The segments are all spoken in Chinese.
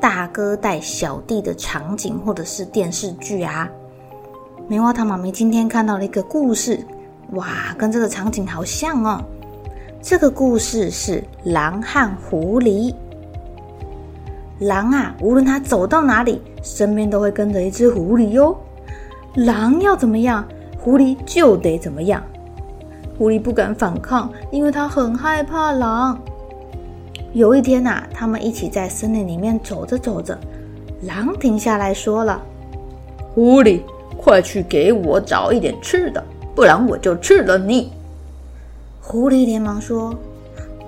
大哥带小弟的场景，或者是电视剧啊？棉花糖妈咪今天看到了一个故事，哇，跟这个场景好像哦。这个故事是狼和狐狸。狼啊，无论它走到哪里，身边都会跟着一只狐狸哟。狼要怎么样，狐狸就得怎么样。狐狸不敢反抗，因为它很害怕狼。有一天呐，他们一起在森林里面走着走着，狼停下来说了：“狐狸，快去给我找一点吃的，不然我就吃了你。”狐狸连忙说：“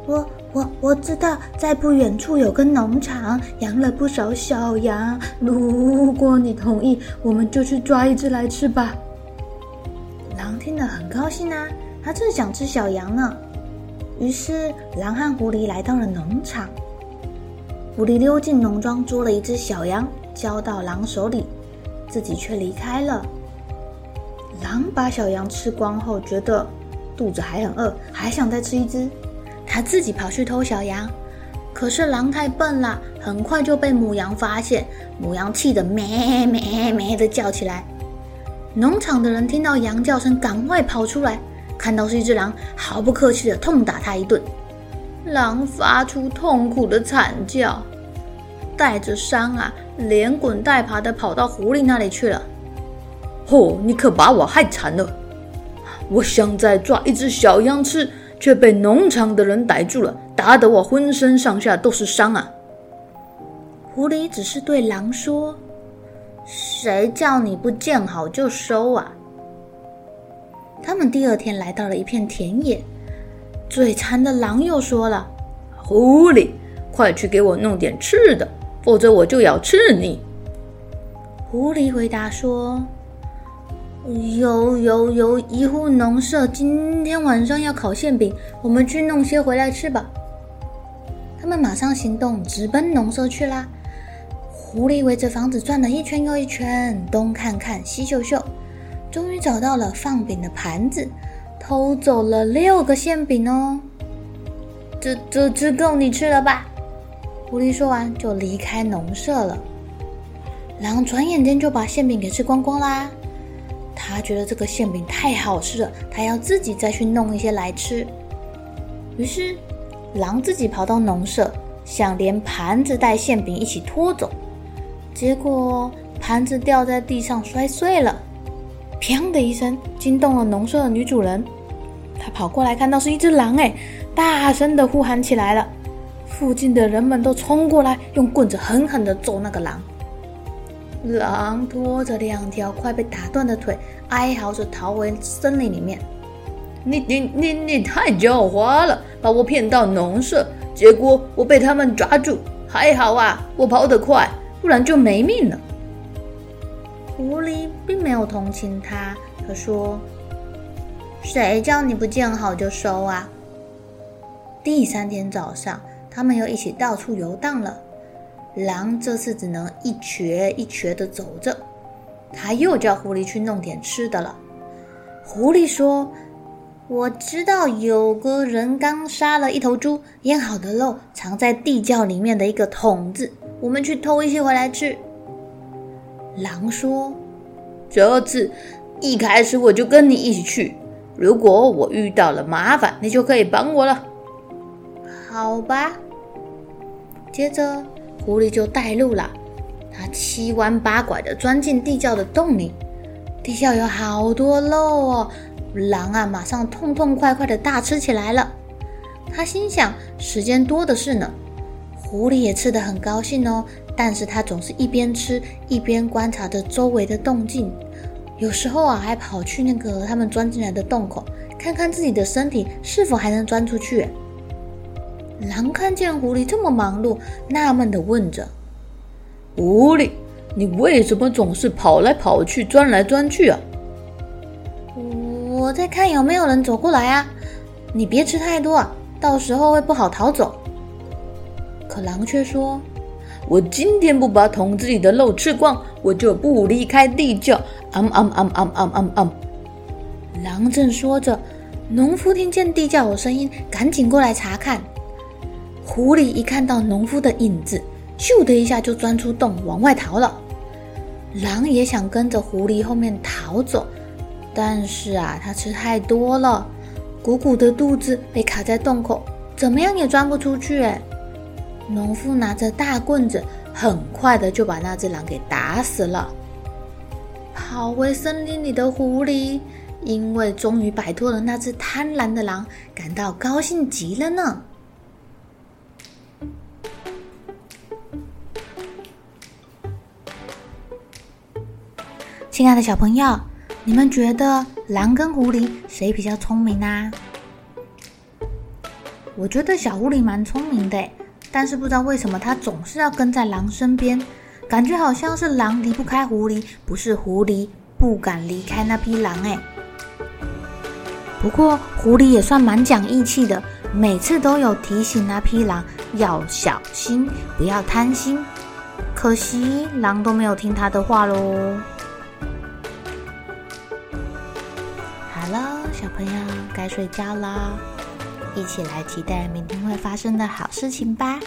我我我知道，在不远处有个农场，养了不少小羊。如果你同意，我们就去抓一只来吃吧。”狼听了很高兴啊。他正想吃小羊呢，于是狼和狐狸来到了农场。狐狸溜进农庄，捉了一只小羊，交到狼手里，自己却离开了。狼把小羊吃光后，觉得肚子还很饿，还想再吃一只。他自己跑去偷小羊，可是狼太笨了，很快就被母羊发现。母羊气得咩咩咩的叫起来。农场的人听到羊叫声，赶快跑出来。看到是一只狼，毫不客气地痛打他一顿。狼发出痛苦的惨叫，带着伤啊，连滚带爬的跑到狐狸那里去了。哦，你可把我害惨了！我想再抓一只小羊吃，却被农场的人逮住了，打得我浑身上下都是伤啊！狐狸只是对狼说：“谁叫你不见好就收啊？”他们第二天来到了一片田野，嘴馋的狼又说了：“狐狸，快去给我弄点吃的，否则我就要吃你。”狐狸回答说：“有有有一户农舍，今天晚上要烤馅饼，我们去弄些回来吃吧。”他们马上行动，直奔农舍去啦。狐狸围着房子转了一圈又一圈，东看看，西嗅嗅。终于找到了放饼的盘子，偷走了六个馅饼哦。这这只够你吃了吧？狐狸说完就离开农舍了。狼转眼间就把馅饼给吃光光啦。他觉得这个馅饼太好吃了，他要自己再去弄一些来吃。于是，狼自己跑到农舍，想连盘子带馅饼一起拖走，结果盘子掉在地上摔碎了。砰的一声，惊动了农舍的女主人。她跑过来，看到是一只狼，哎，大声的呼喊起来了。附近的人们都冲过来，用棍子狠狠的揍那个狼。狼拖着两条快被打断的腿，哀嚎着逃回森林里面。你你你你太狡猾了，把我骗到农舍，结果我被他们抓住。还好啊，我跑得快，不然就没命了。狐狸并没有同情他，他说：“谁叫你不见好就收啊？”第三天早上，他们又一起到处游荡了。狼这次只能一瘸一瘸的走着，他又叫狐狸去弄点吃的了。狐狸说：“我知道有个人刚杀了一头猪，腌好的肉藏在地窖里面的一个桶子，我们去偷一些回来吃。”狼说：“这次一开始我就跟你一起去，如果我遇到了麻烦，你就可以帮我了。”好吧。接着，狐狸就带路了。他七弯八拐的钻进地窖的洞里，地窖有好多肉哦。狼啊，马上痛痛快快的大吃起来了。他心想，时间多的是呢。狐狸也吃得很高兴哦，但是他总是一边吃一边观察着周围的动静，有时候啊，还跑去那个他们钻进来的洞口，看看自己的身体是否还能钻出去。狼看见狐狸这么忙碌，纳闷的问着：“狐狸，你为什么总是跑来跑去、钻来钻去啊？”“我在看有没有人走过来啊。”“你别吃太多，到时候会不好逃走。”可狼却说：“我今天不把桶子里的肉吃光，我就不离开地窖。”“嗯嗯嗯嗯嗯嗯嗯。”狼正说着，农夫听见地窖有声音，赶紧过来查看。狐狸一看到农夫的影子，咻的一下就钻出洞往外逃了。狼也想跟着狐狸后面逃走，但是啊，它吃太多了，鼓鼓的肚子被卡在洞口，怎么样也钻不出去。哎，农夫拿着大棍子，很快的就把那只狼给打死了。跑回森林里的狐狸，因为终于摆脱了那只贪婪的狼，感到高兴极了呢。亲爱的小朋友，你们觉得狼跟狐狸谁比较聪明呢？我觉得小狐狸蛮聪明的，但是不知道为什么它总是要跟在狼身边，感觉好像是狼离不开狐狸，不是狐狸不敢离开那匹狼哎。不过狐狸也算蛮讲义气的，每次都有提醒那匹狼要小心，不要贪心。可惜狼都没有听他的话喽。好了小朋友该睡觉啦，一起来期待明天会发生的好事情吧。